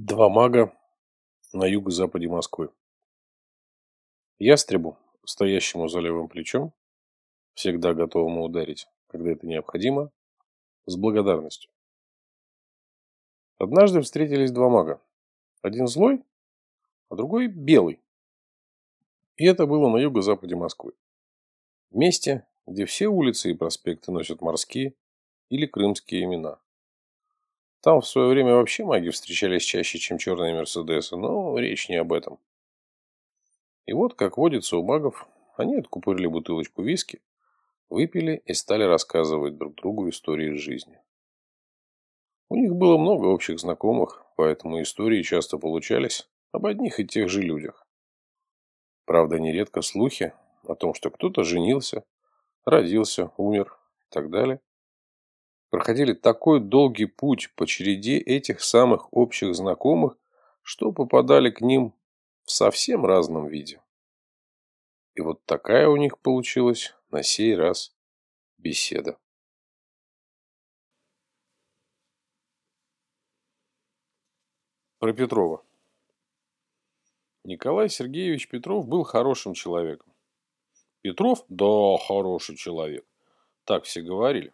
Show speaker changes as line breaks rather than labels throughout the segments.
Два мага на юго-западе Москвы. Ястребу, стоящему за левым плечом, всегда готовому ударить, когда это необходимо, с благодарностью. Однажды встретились два мага. Один злой, а другой белый. И это было на юго-западе Москвы. Месте, где все улицы и проспекты носят морские или крымские имена. Там в свое время вообще маги встречались чаще, чем черные Мерседесы, но речь не об этом. И вот, как водится у магов, они откупорили бутылочку виски, выпили и стали рассказывать друг другу истории из жизни. У них было много общих знакомых, поэтому истории часто получались об одних и тех же людях. Правда, нередко слухи о том, что кто-то женился, родился, умер и так далее, проходили такой долгий путь по череде этих самых общих знакомых, что попадали к ним в совсем разном виде. И вот такая у них получилась на сей раз беседа. Про Петрова. Николай Сергеевич Петров был хорошим человеком. Петров? Да, хороший человек. Так все говорили.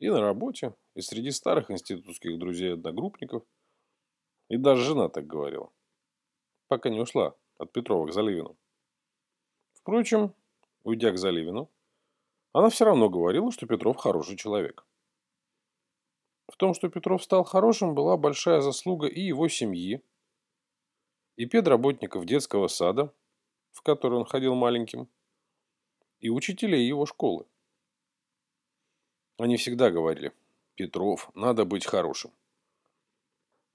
И на работе, и среди старых институтских друзей-одногруппников. И даже жена так говорила. Пока не ушла от Петрова к Заливину. Впрочем, уйдя к Заливину, она все равно говорила, что Петров хороший человек. В том, что Петров стал хорошим, была большая заслуга и его семьи, и педработников детского сада, в который он ходил маленьким, и учителей его школы. Они всегда говорили, Петров, надо быть хорошим.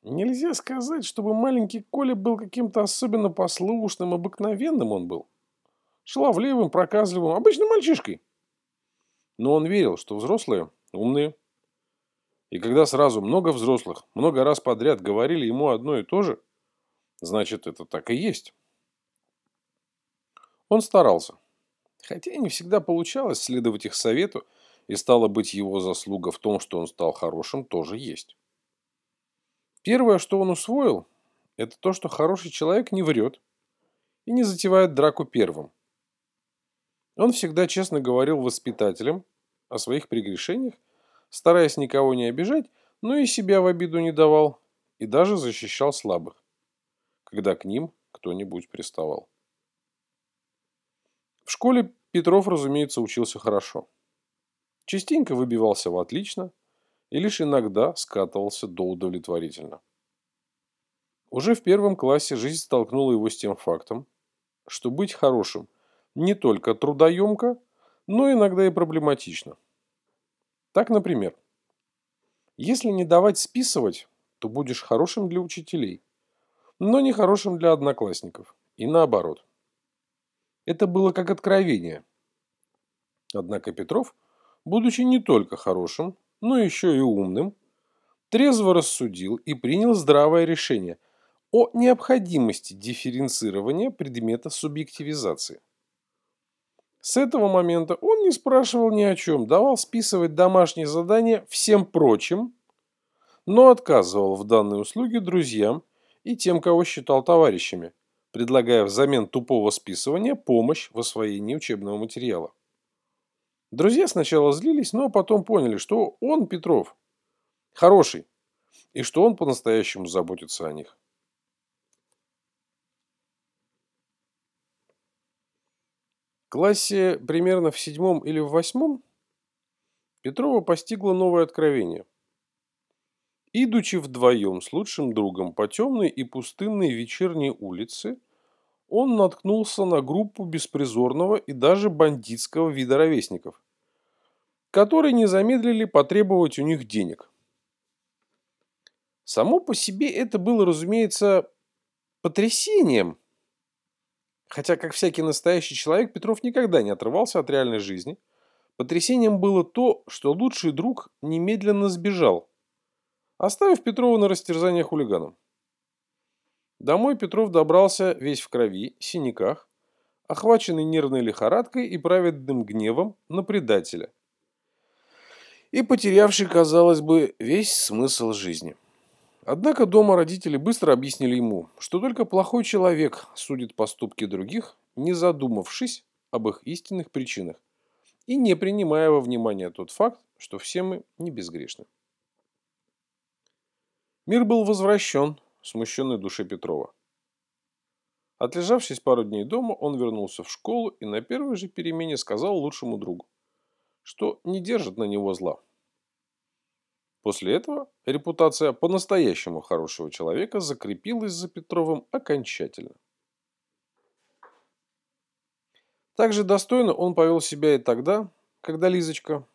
Нельзя сказать, чтобы маленький Коля был каким-то особенно послушным, обыкновенным он был. Шаловливым, проказливым, обычным мальчишкой. Но он верил, что взрослые умные. И когда сразу много взрослых, много раз подряд говорили ему одно и то же, значит, это так и есть. Он старался. Хотя не всегда получалось следовать их совету и стало быть, его заслуга в том, что он стал хорошим, тоже есть. Первое, что он усвоил, это то, что хороший человек не врет и не затевает драку первым. Он всегда честно говорил воспитателям о своих прегрешениях, стараясь никого не обижать, но и себя в обиду не давал и даже защищал слабых, когда к ним кто-нибудь приставал. В школе Петров, разумеется, учился хорошо. Частенько выбивался в отлично и лишь иногда скатывался до удовлетворительно. Уже в первом классе жизнь столкнула его с тем фактом, что быть хорошим не только трудоемко, но иногда и проблематично. Так, например, если не давать списывать, то будешь хорошим для учителей, но не хорошим для одноклассников, и наоборот. Это было как откровение. Однако Петров – будучи не только хорошим, но еще и умным, трезво рассудил и принял здравое решение о необходимости дифференцирования предмета субъективизации. С этого момента он не спрашивал ни о чем, давал списывать домашние задания всем прочим, но отказывал в данной услуге друзьям и тем, кого считал товарищами, предлагая взамен тупого списывания помощь в освоении учебного материала. Друзья сначала злились, но потом поняли, что он, Петров, хороший, и что он по-настоящему заботится о них. В классе примерно в седьмом или в восьмом Петрова постигло новое откровение. Идучи вдвоем с лучшим другом по темной и пустынной вечерней улице, он наткнулся на группу беспризорного и даже бандитского вида ровесников которые не замедлили потребовать у них денег. Само по себе это было, разумеется, потрясением. Хотя, как всякий настоящий человек, Петров никогда не отрывался от реальной жизни. Потрясением было то, что лучший друг немедленно сбежал, оставив Петрова на растерзание хулиганам. Домой Петров добрался весь в крови, синяках, охваченный нервной лихорадкой и праведным гневом на предателя – и потерявший, казалось бы, весь смысл жизни. Однако дома родители быстро объяснили ему, что только плохой человек судит поступки других, не задумавшись об их истинных причинах и не принимая во внимание тот факт, что все мы не безгрешны. Мир был возвращен смущенной душе Петрова. Отлежавшись пару дней дома, он вернулся в школу и на первой же перемене сказал лучшему другу, что не держит на него зла. После этого репутация по-настоящему хорошего человека закрепилась за Петровым окончательно. Также достойно он повел себя и тогда, когда Лизочка,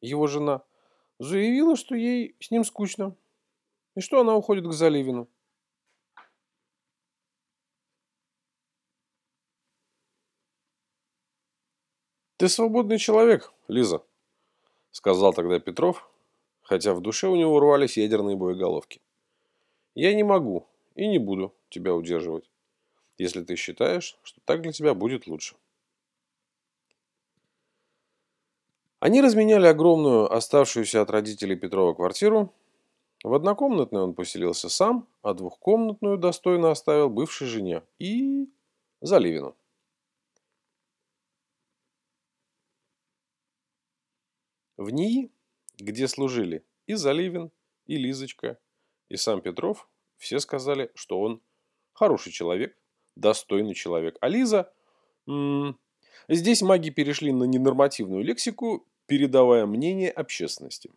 его жена, заявила, что ей с ним скучно, и что она уходит к Заливину. «Ты свободный человек, Лиза», — сказал тогда Петров, хотя в душе у него рвались ядерные боеголовки. Я не могу и не буду тебя удерживать, если ты считаешь, что так для тебя будет лучше. Они разменяли огромную, оставшуюся от родителей Петрова квартиру. В однокомнатной он поселился сам, а двухкомнатную достойно оставил бывшей жене и Заливину. В НИИ где служили и Заливин, и Лизочка, и сам Петров, все сказали, что он хороший человек, достойный человек. А Лиза... М здесь маги перешли на ненормативную лексику, передавая мнение общественности.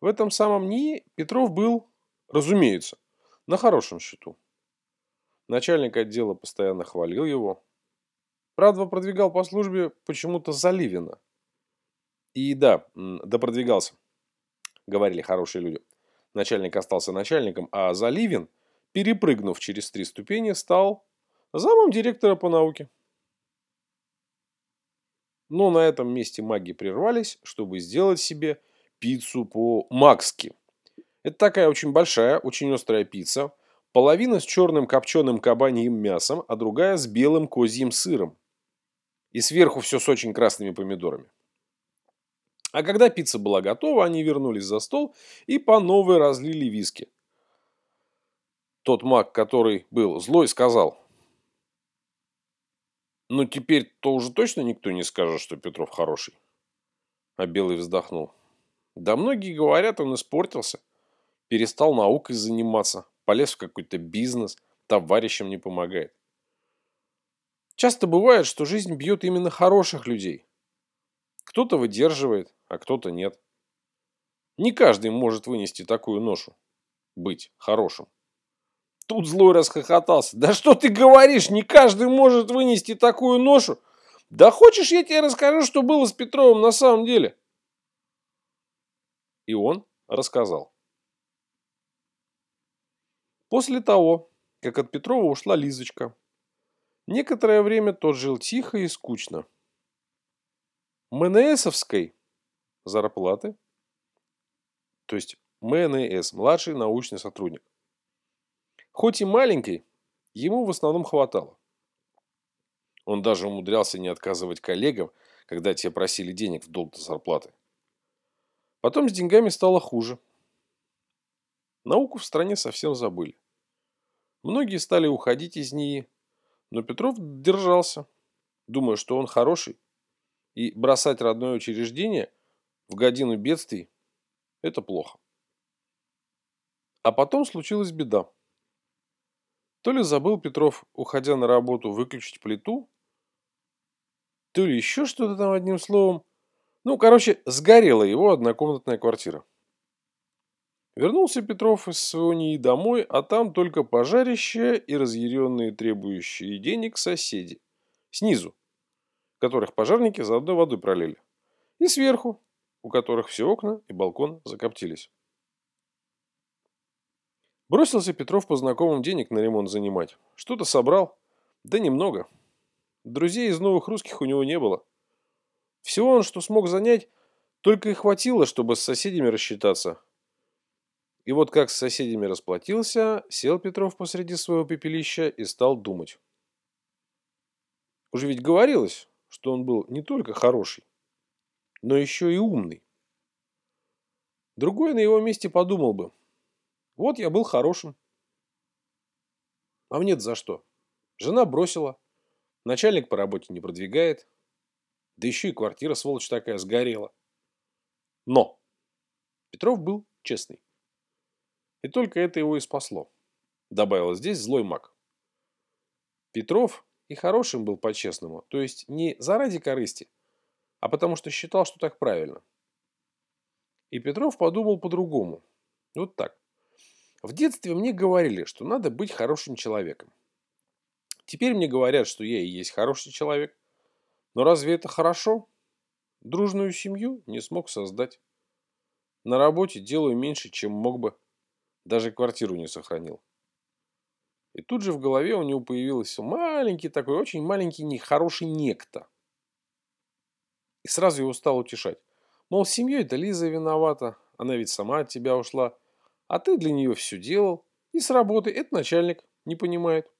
В этом самом НИИ Петров был, разумеется, на хорошем счету. Начальник отдела постоянно хвалил его. Правда, продвигал по службе почему-то Заливина, и да, да продвигался, говорили хорошие люди. Начальник остался начальником, а Заливин, перепрыгнув через три ступени, стал замом директора по науке. Но на этом месте маги прервались, чтобы сделать себе пиццу по-макски. Это такая очень большая, очень острая пицца. Половина с черным копченым кабаньим мясом, а другая с белым козьим сыром. И сверху все с очень красными помидорами. А когда пицца была готова, они вернулись за стол и по новой разлили виски. Тот маг, который был злой, сказал. Ну теперь-то уже точно никто не скажет, что Петров хороший. А Белый вздохнул. Да многие говорят, он испортился. Перестал наукой заниматься. Полез в какой-то бизнес. Товарищам не помогает. Часто бывает, что жизнь бьет именно хороших людей. Кто-то выдерживает, а кто-то нет. Не каждый может вынести такую ношу. Быть хорошим. Тут злой расхохотался. Да что ты говоришь, не каждый может вынести такую ношу. Да хочешь, я тебе расскажу, что было с Петровым на самом деле? И он рассказал. После того, как от Петрова ушла Лизочка, некоторое время тот жил тихо и скучно. МНСовской зарплаты, то есть МНС, младший научный сотрудник. Хоть и маленький, ему в основном хватало. Он даже умудрялся не отказывать коллегам, когда те просили денег в долг до зарплаты. Потом с деньгами стало хуже. Науку в стране совсем забыли. Многие стали уходить из нее, но Петров держался, думая, что он хороший, и бросать родное учреждение в годину бедствий – это плохо. А потом случилась беда. То ли забыл Петров, уходя на работу, выключить плиту, то ли еще что-то там одним словом. Ну, короче, сгорела его однокомнатная квартира. Вернулся Петров из своего НИИ домой, а там только пожарище и разъяренные требующие денег соседи. Снизу, которых пожарники заодно водой пролили. И сверху, у которых все окна и балкон закоптились. Бросился Петров по знакомым денег на ремонт занимать. Что-то собрал. Да немного. Друзей из новых русских у него не было. Всего он, что смог занять, только и хватило, чтобы с соседями рассчитаться. И вот как с соседями расплатился, сел Петров посреди своего пепелища и стал думать. Уже ведь говорилось, что он был не только хороший, но еще и умный. Другой на его месте подумал бы, Вот я был хорошим. А мне за что? Жена бросила. Начальник по работе не продвигает. Да еще и квартира, сволочь такая, сгорела. Но Петров был честный. И только это его и спасло. Добавил здесь злой маг. Петров и хорошим был по-честному. То есть не заради корысти, а потому что считал, что так правильно. И Петров подумал по-другому. Вот так. В детстве мне говорили, что надо быть хорошим человеком. Теперь мне говорят, что я и есть хороший человек. Но разве это хорошо? Дружную семью не смог создать. На работе делаю меньше, чем мог бы. Даже квартиру не сохранил. И тут же в голове у него появился маленький такой, очень маленький нехороший некто. И сразу его стал утешать. Мол, семьей это Лиза виновата, она ведь сама от тебя ушла. А ты для нее все делал. И с работы это начальник не понимает.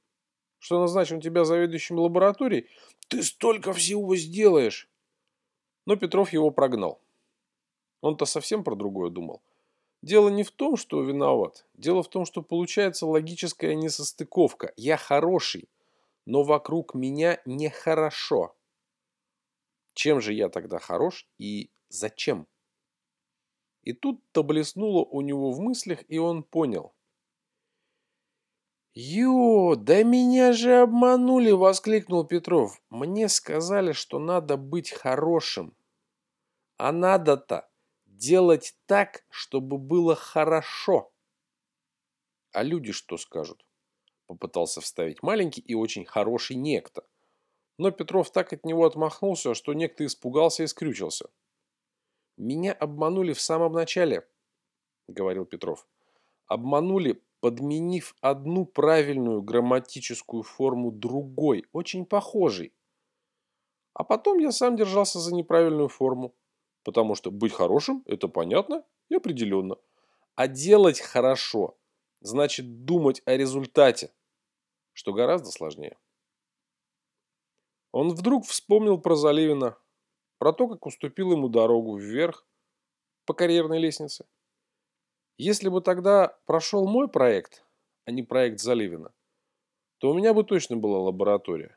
Что назначен тебя заведующим лабораторией, ты столько всего сделаешь. Но Петров его прогнал. Он-то совсем про другое думал. Дело не в том, что виноват. Дело в том, что получается логическая несостыковка. Я хороший, но вокруг меня нехорошо. Чем же я тогда хорош и зачем? И тут-то блеснуло у него в мыслях, и он понял. «Ё, да меня же обманули!» – воскликнул Петров. «Мне сказали, что надо быть хорошим. А надо-то делать так, чтобы было хорошо. А люди что скажут? Попытался вставить маленький и очень хороший некто. Но Петров так от него отмахнулся, что некто испугался и скрючился. «Меня обманули в самом начале», — говорил Петров. «Обманули, подменив одну правильную грамматическую форму другой, очень похожей. А потом я сам держался за неправильную форму. Потому что быть хорошим – это понятно и определенно. А делать хорошо – значит думать о результате, что гораздо сложнее. Он вдруг вспомнил про Заливина, про то, как уступил ему дорогу вверх по карьерной лестнице. Если бы тогда прошел мой проект, а не проект Заливина, то у меня бы точно была лаборатория.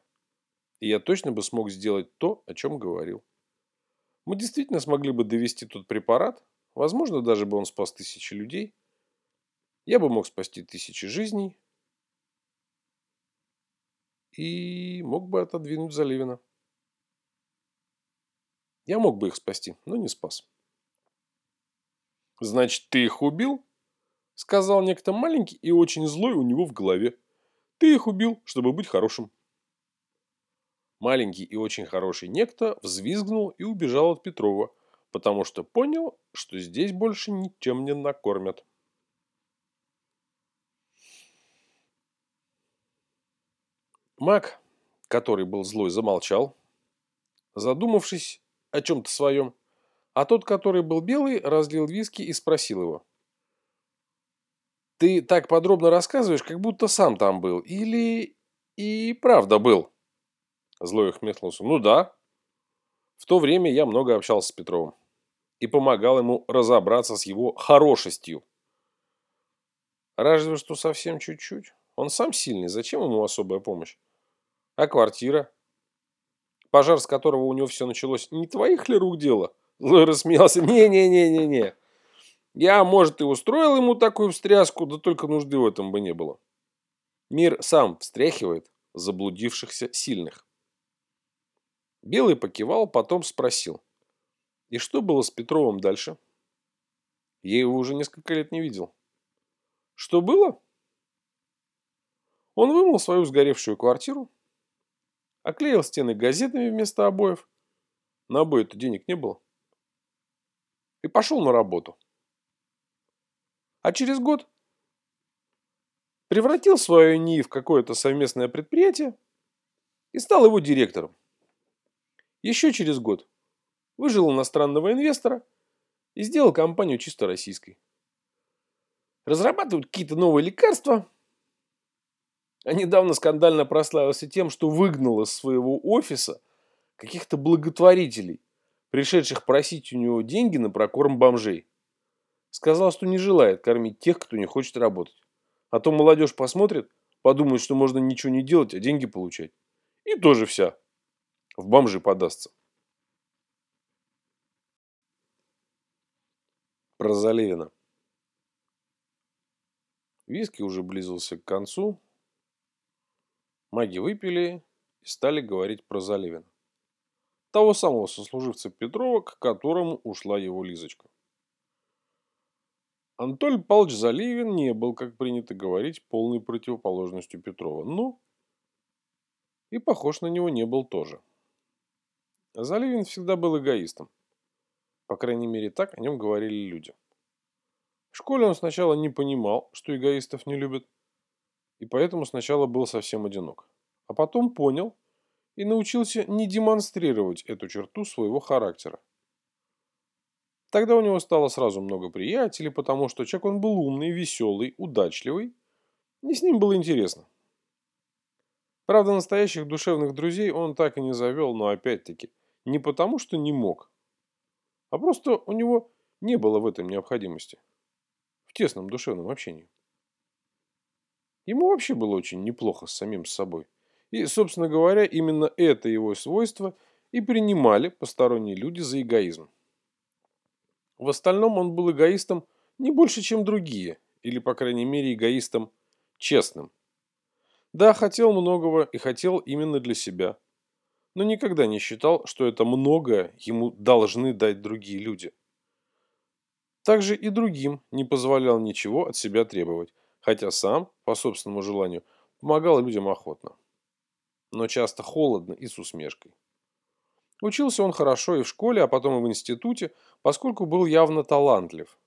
И я точно бы смог сделать то, о чем говорил. Мы действительно смогли бы довести тот препарат, возможно, даже бы он спас тысячи людей. Я бы мог спасти тысячи жизней и мог бы отодвинуть Заливина. Я мог бы их спасти, но не спас. «Значит, ты их убил?» – сказал некто маленький и очень злой у него в голове. «Ты их убил, чтобы быть хорошим». Маленький и очень хороший некто взвизгнул и убежал от Петрова, потому что понял, что здесь больше ничем не накормят. Маг, который был злой, замолчал, задумавшись о чем-то своем, а тот, который был белый, разлил виски и спросил его. «Ты так подробно рассказываешь, как будто сам там был, или и правда был?» Злой ухмехнулся. Ну да. В то время я много общался с Петровым. И помогал ему разобраться с его хорошестью. Разве что совсем чуть-чуть. Он сам сильный. Зачем ему особая помощь? А квартира? Пожар, с которого у него все началось, не твоих ли рук дело? Злой рассмеялся. Не-не-не-не-не. Я, может, и устроил ему такую встряску, да только нужды в этом бы не было. Мир сам встряхивает заблудившихся сильных. Белый покивал, потом спросил. И что было с Петровым дальше? Я его уже несколько лет не видел. Что было? Он вымыл свою сгоревшую квартиру, оклеил стены газетами вместо обоев. На обои-то денег не было. И пошел на работу. А через год превратил свою НИИ в какое-то совместное предприятие и стал его директором. Еще через год выжил иностранного инвестора и сделал компанию чисто российской. Разрабатывают какие-то новые лекарства. А недавно скандально прославился тем, что выгнал из своего офиса каких-то благотворителей, пришедших просить у него деньги на прокорм бомжей. Сказал, что не желает кормить тех, кто не хочет работать. А то молодежь посмотрит, подумает, что можно ничего не делать, а деньги получать. И тоже вся в бомжи подастся. Про Заливина. Виски уже близился к концу. Маги выпили и стали говорить про Заливина. Того самого сослуживца Петрова, к которому ушла его Лизочка. Анатолий Павлович Заливин не был, как принято говорить, полной противоположностью Петрова, но и похож на него не был тоже. Заливин всегда был эгоистом. По крайней мере, так о нем говорили люди. В школе он сначала не понимал, что эгоистов не любят, и поэтому сначала был совсем одинок. А потом понял и научился не демонстрировать эту черту своего характера. Тогда у него стало сразу много приятелей, потому что человек он был умный, веселый, удачливый, и с ним было интересно. Правда, настоящих душевных друзей он так и не завел, но опять-таки не потому, что не мог, а просто у него не было в этом необходимости. В тесном душевном общении. Ему вообще было очень неплохо с самим собой. И, собственно говоря, именно это его свойство и принимали посторонние люди за эгоизм. В остальном он был эгоистом не больше, чем другие, или, по крайней мере, эгоистом честным. Да, хотел многого и хотел именно для себя. Но никогда не считал, что это многое ему должны дать другие люди. Также и другим не позволял ничего от себя требовать, хотя сам, по собственному желанию, помогал людям охотно. Но часто холодно и с усмешкой. Учился он хорошо и в школе, а потом и в институте, поскольку был явно талантлив.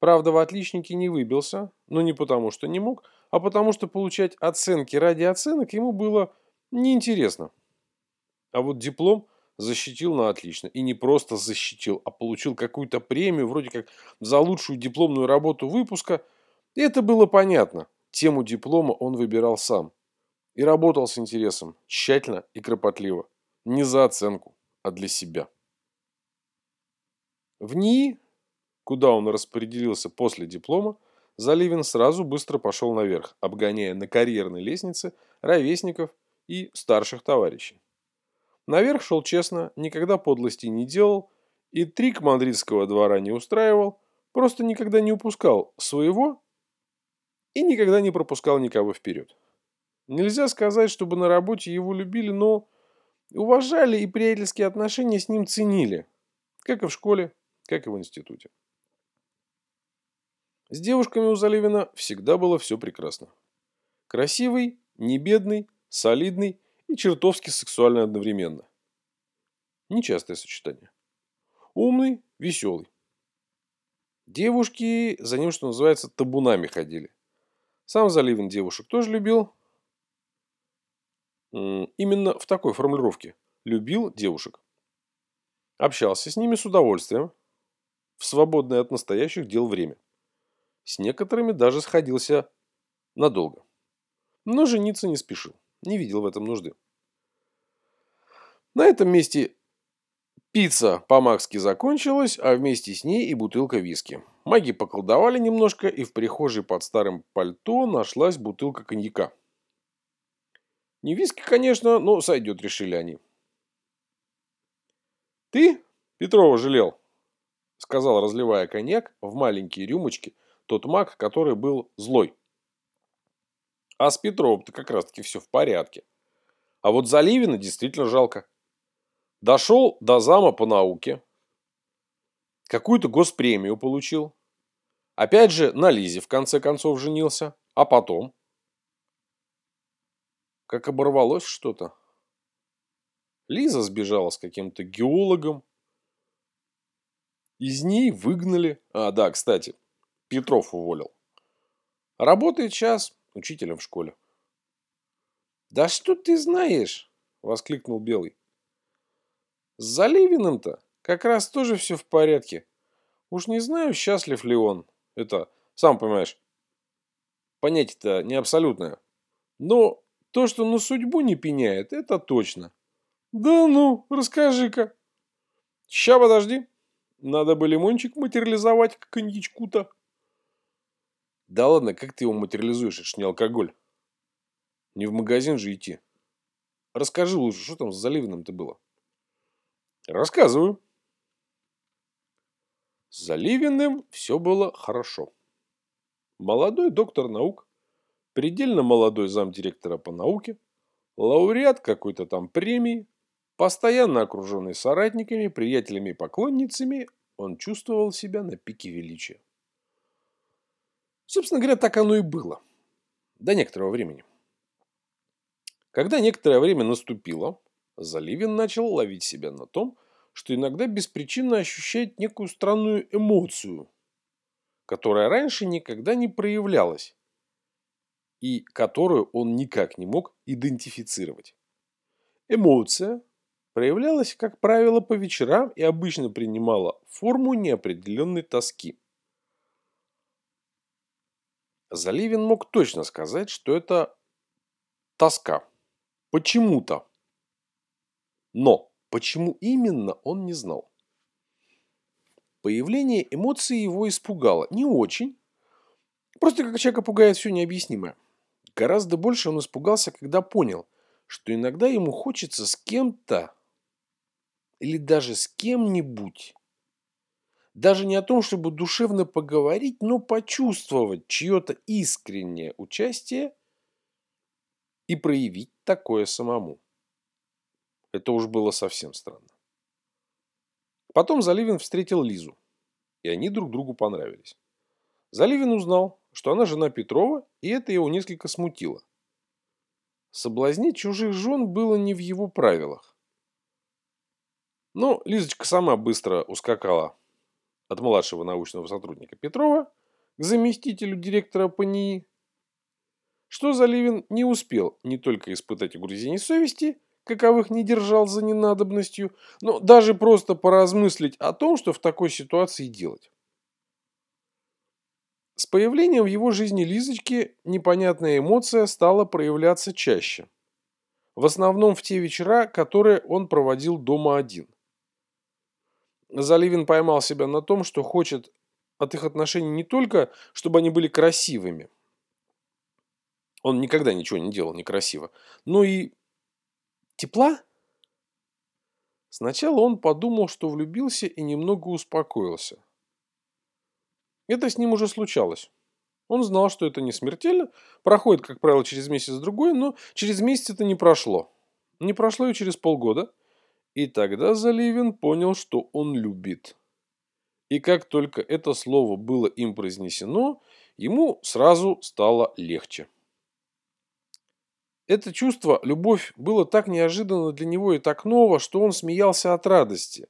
Правда, в отличнике не выбился, но не потому, что не мог, а потому, что получать оценки ради оценок ему было неинтересно. А вот диплом защитил на отлично. И не просто защитил, а получил какую-то премию, вроде как за лучшую дипломную работу выпуска. И это было понятно. Тему диплома он выбирал сам. И работал с интересом, тщательно и кропотливо. Не за оценку, а для себя. В НИИ куда он распределился после диплома, Заливин сразу быстро пошел наверх, обгоняя на карьерной лестнице ровесников и старших товарищей. Наверх шел честно, никогда подлости не делал и трик мадридского двора не устраивал, просто никогда не упускал своего и никогда не пропускал никого вперед. Нельзя сказать, чтобы на работе его любили, но уважали и приятельские отношения с ним ценили, как и в школе, как и в институте. С девушками у Заливина всегда было все прекрасно. Красивый, не бедный, солидный и чертовски сексуальный одновременно. Нечастое сочетание. Умный, веселый. Девушки за ним, что называется, табунами ходили. Сам Заливин девушек тоже любил. Именно в такой формулировке. Любил девушек. Общался с ними с удовольствием. В свободное от настоящих дел время. С некоторыми даже сходился надолго. Но жениться не спешил, не видел в этом нужды. На этом месте пицца по-макски закончилась, а вместе с ней и бутылка виски. Маги поколдовали немножко, и в прихожей под старым пальто нашлась бутылка коньяка. Не виски, конечно, но сойдет, решили они. «Ты Петрова жалел?» — сказал, разливая коньяк в маленькие рюмочки тот маг, который был злой. А с Петровым-то как раз-таки все в порядке. А вот Заливина действительно жалко. Дошел до зама по науке. Какую-то госпремию получил. Опять же на Лизе в конце концов женился. А потом? Как оборвалось что-то. Лиза сбежала с каким-то геологом. Из ней выгнали. А, да, кстати, Петров уволил. Работает сейчас учителем в школе. «Да что ты знаешь?» – воскликнул Белый. «С Заливиным-то как раз тоже все в порядке. Уж не знаю, счастлив ли он. Это, сам понимаешь, понятие-то не абсолютное. Но то, что на судьбу не пеняет, это точно. Да ну, расскажи-ка. Ща подожди. Надо бы лимончик материализовать к коньячку-то. Да ладно, как ты его материализуешь? Это ж не алкоголь. Не в магазин же идти. Расскажи лучше, что там с Заливиным-то было? Рассказываю. С Заливиным все было хорошо. Молодой доктор наук, предельно молодой замдиректора по науке, лауреат какой-то там премии, постоянно окруженный соратниками, приятелями и поклонницами, он чувствовал себя на пике величия. Собственно говоря, так оно и было. До некоторого времени. Когда некоторое время наступило, Заливин начал ловить себя на том, что иногда беспричинно ощущает некую странную эмоцию, которая раньше никогда не проявлялась и которую он никак не мог идентифицировать. Эмоция проявлялась, как правило, по вечерам и обычно принимала форму неопределенной тоски. Заливин мог точно сказать, что это тоска. Почему-то. Но почему именно, он не знал. Появление эмоций его испугало. Не очень. Просто как человека пугает все необъяснимое. Гораздо больше он испугался, когда понял, что иногда ему хочется с кем-то или даже с кем-нибудь даже не о том, чтобы душевно поговорить, но почувствовать чье-то искреннее участие и проявить такое самому. Это уж было совсем странно. Потом Заливин встретил Лизу, и они друг другу понравились. Заливин узнал, что она жена Петрова, и это его несколько смутило. Соблазнить чужих жен было не в его правилах. Но Лизочка сама быстро ускакала от младшего научного сотрудника Петрова к заместителю директора ПНИ, что Заливин не успел не только испытать угрызений совести, каковых не держал за ненадобностью, но даже просто поразмыслить о том, что в такой ситуации делать. С появлением в его жизни Лизочки непонятная эмоция стала проявляться чаще. В основном в те вечера, которые он проводил дома один – Заливин поймал себя на том, что хочет от их отношений не только, чтобы они были красивыми. Он никогда ничего не делал некрасиво. Но и тепла. Сначала он подумал, что влюбился и немного успокоился. Это с ним уже случалось. Он знал, что это не смертельно, проходит, как правило, через месяц-другой, но через месяц это не прошло. Не прошло и через полгода – и тогда Заливин понял, что он любит. И как только это слово было им произнесено, ему сразу стало легче. Это чувство, любовь, было так неожиданно для него и так ново, что он смеялся от радости.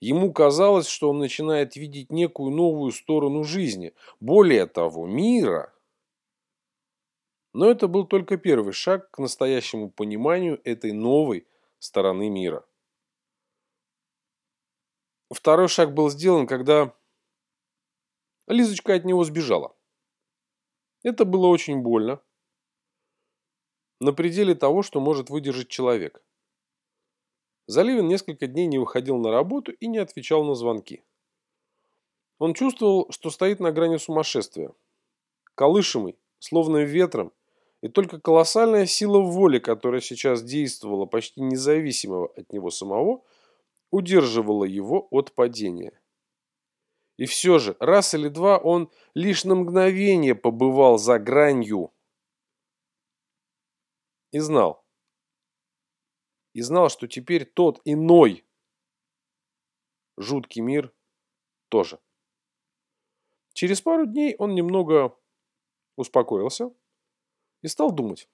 Ему казалось, что он начинает видеть некую новую сторону жизни, более того, мира. Но это был только первый шаг к настоящему пониманию этой новой стороны мира. Второй шаг был сделан, когда Лизочка от него сбежала. Это было очень больно. На пределе того, что может выдержать человек. Заливин несколько дней не выходил на работу и не отвечал на звонки. Он чувствовал, что стоит на грани сумасшествия. Колышемый, словно ветром, и только колоссальная сила воли, которая сейчас действовала почти независимо от него самого – удерживало его от падения. И все же, раз или два он лишь на мгновение побывал за гранью. И знал. И знал, что теперь тот иной жуткий мир тоже. Через пару дней он немного успокоился и стал думать.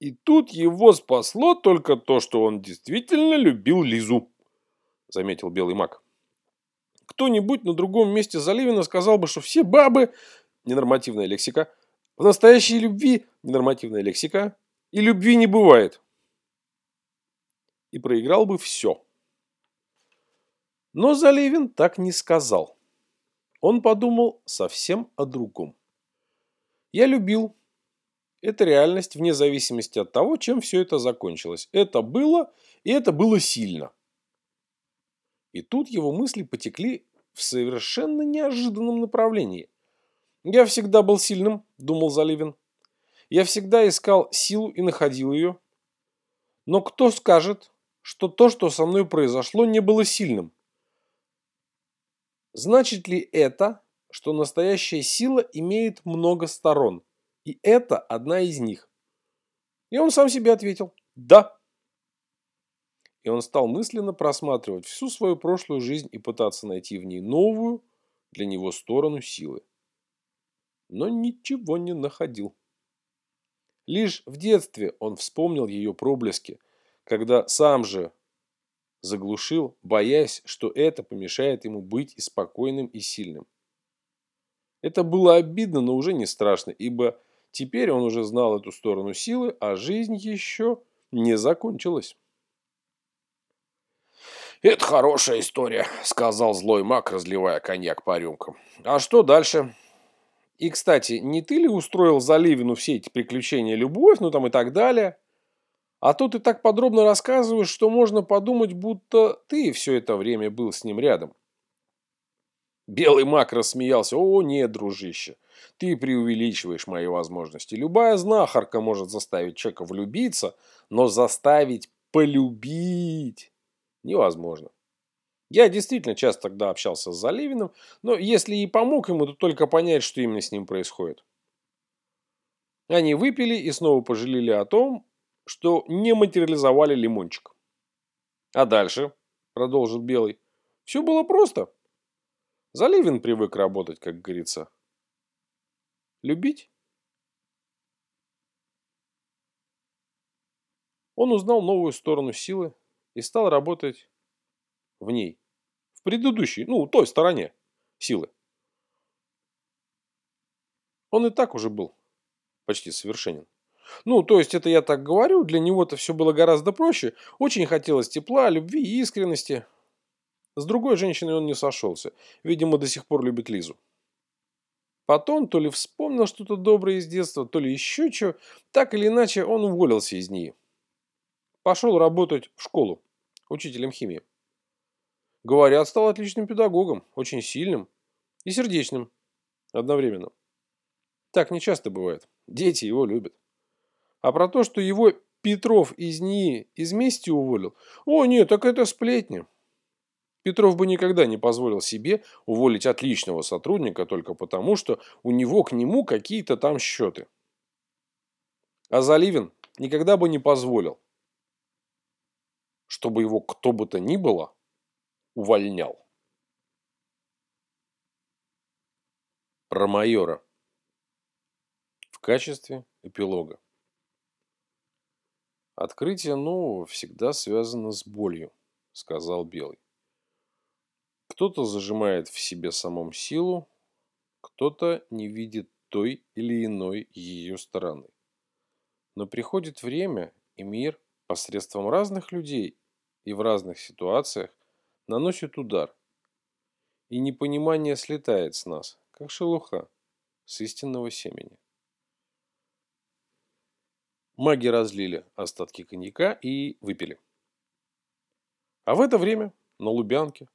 И тут его спасло только то, что он действительно любил Лизу, заметил белый маг. Кто-нибудь на другом месте Заливина сказал бы, что все бабы, ненормативная лексика, в настоящей любви, ненормативная лексика, и любви не бывает. И проиграл бы все. Но Заливин так не сказал. Он подумал совсем о другом. Я любил, это реальность вне зависимости от того, чем все это закончилось. Это было, и это было сильно. И тут его мысли потекли в совершенно неожиданном направлении. «Я всегда был сильным», – думал Заливин. «Я всегда искал силу и находил ее. Но кто скажет, что то, что со мной произошло, не было сильным? Значит ли это, что настоящая сила имеет много сторон, и это одна из них? И он сам себе ответил «Да». И он стал мысленно просматривать всю свою прошлую жизнь и пытаться найти в ней новую для него сторону силы. Но ничего не находил. Лишь в детстве он вспомнил ее проблески, когда сам же заглушил, боясь, что это помешает ему быть и спокойным, и сильным. Это было обидно, но уже не страшно, ибо теперь он уже знал эту сторону силы, а жизнь еще не закончилась.
«Это хорошая история», — сказал злой маг, разливая коньяк по рюмкам. «А что дальше?»
«И, кстати, не ты ли устроил Заливину все эти приключения, любовь, ну там и так далее?» А то ты так подробно рассказываешь, что можно подумать, будто ты все это время был с ним рядом. Белый маг рассмеялся. О, нет, дружище, ты преувеличиваешь мои возможности. Любая знахарка может заставить человека влюбиться, но заставить полюбить невозможно. Я действительно часто тогда общался с Заливиным, но если и помог ему, то только понять, что именно с ним происходит. Они выпили и снова пожалели о том, что не материализовали лимончик. А дальше, продолжит Белый, все было просто. Заливин привык работать, как говорится. Любить? Он узнал новую сторону силы и стал работать в ней. В предыдущей, ну, той стороне силы. Он и так уже был почти совершенен. Ну, то есть, это я так говорю, для него-то все было гораздо проще. Очень хотелось тепла, любви и искренности. С другой женщиной он не сошелся. Видимо, до сих пор любит Лизу. Потом то ли вспомнил что-то доброе из детства, то ли еще что. Так или иначе, он уволился из нее. Пошел работать в школу, учителем химии. Говорят, стал отличным педагогом, очень сильным и сердечным одновременно. Так не часто бывает. Дети его любят. А про то, что его Петров из НИИ из мести уволил, о нет, так это сплетня. Петров бы никогда не позволил себе уволить отличного сотрудника только потому, что у него к нему какие-то там счеты. А Заливин никогда бы не позволил, чтобы его кто бы то ни было увольнял. Про майора. В качестве эпилога. Открытие нового всегда связано с болью, сказал Белый. Кто-то зажимает в себе самом силу, кто-то не видит той или иной ее стороны. Но приходит время, и мир посредством разных людей и в разных ситуациях наносит удар. И непонимание слетает с нас, как шелуха с истинного семени. Маги разлили остатки коньяка и выпили. А в это время на Лубянке,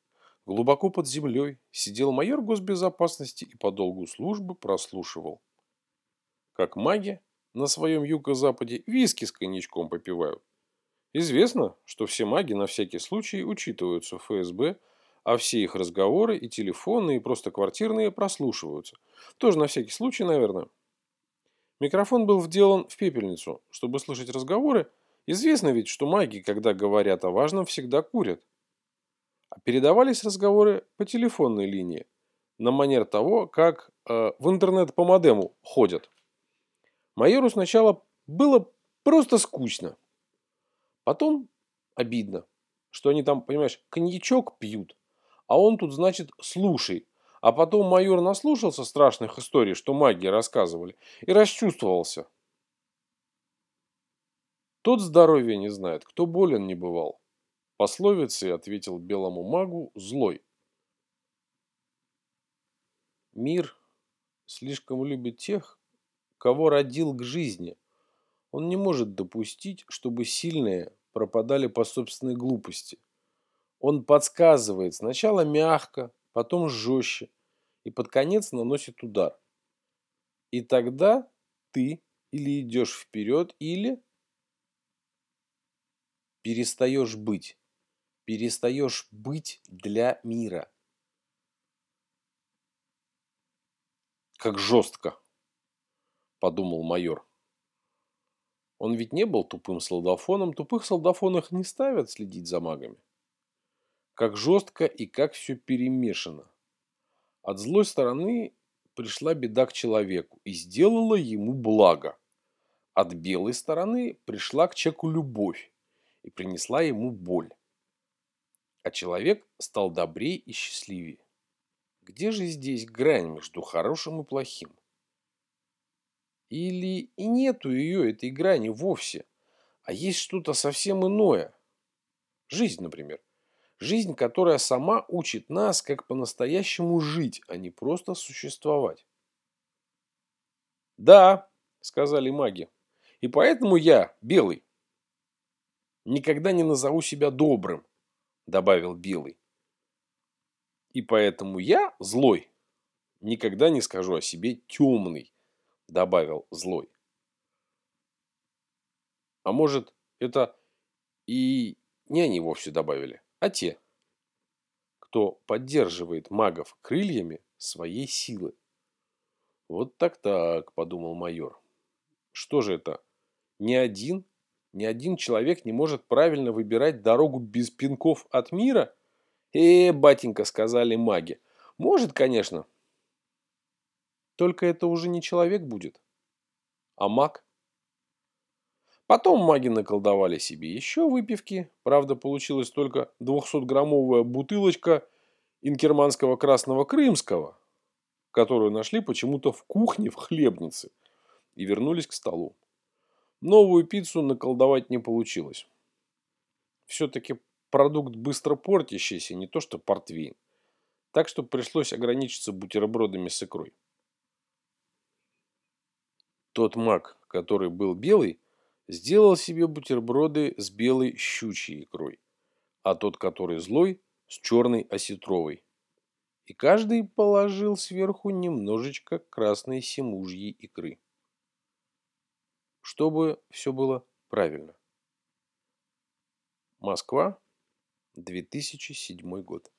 глубоко под землей, сидел майор госбезопасности и по долгу службы прослушивал. Как маги на своем юго-западе виски с коньячком попивают. Известно, что все маги на всякий случай учитываются в ФСБ, а все их разговоры и телефонные, и просто квартирные прослушиваются. Тоже на всякий случай, наверное. Микрофон был вделан в пепельницу, чтобы слышать разговоры. Известно ведь, что маги, когда говорят о важном, всегда курят. А передавались разговоры по телефонной линии, на манер того, как э, в интернет по модему ходят. Майору сначала было просто скучно. Потом обидно, что они там, понимаешь, коньячок пьют, а он тут, значит, слушай, а потом майор наслушался страшных историй, что маги рассказывали, и расчувствовался. Тот здоровья не знает, кто болен не бывал. Пословицей ответил белому магу злой. Мир слишком любит тех, кого родил к жизни. Он не может допустить, чтобы сильные пропадали по собственной глупости. Он подсказывает сначала мягко, потом жестче и под конец наносит удар. И тогда ты или идешь вперед, или перестаешь быть. Перестаешь быть для мира. Как жестко, подумал майор. Он ведь не был тупым солдафоном, тупых солдафонах не ставят следить за магами. Как жестко и как все перемешано. От злой стороны пришла беда к человеку и сделала ему благо. От белой стороны пришла к человеку любовь и принесла ему боль. А человек стал добрее и счастливее. Где же здесь грань между хорошим и плохим? Или и нету ее, этой грани вовсе, а есть что-то совсем иное? Жизнь, например. Жизнь, которая сама учит нас, как по-настоящему жить, а не просто существовать. «Да», — сказали маги, — «и поэтому я белый». «Никогда не назову себя добрым», — добавил белый. «И поэтому я злой. Никогда не скажу о себе темный», — добавил злой. А может, это и не они вовсе добавили а те, кто поддерживает магов крыльями своей силы. Вот так-так, подумал майор. Что же это? Ни один, ни один человек не может правильно выбирать дорогу без пинков от мира? Э, батенька, сказали маги. Может, конечно. Только это уже не человек будет, а маг. Потом маги наколдовали себе еще выпивки. Правда, получилась только 200-граммовая бутылочка инкерманского красного крымского, которую нашли почему-то в кухне в хлебнице и вернулись к столу. Новую пиццу наколдовать не получилось. Все-таки продукт быстро портящийся, не то что портвейн. Так что пришлось ограничиться бутербродами с икрой. Тот маг, который был белый, сделал себе бутерброды с белой щучьей икрой, а тот, который злой, с черной осетровой. И каждый положил сверху немножечко красной семужьей икры. Чтобы все было правильно. Москва, 2007 год.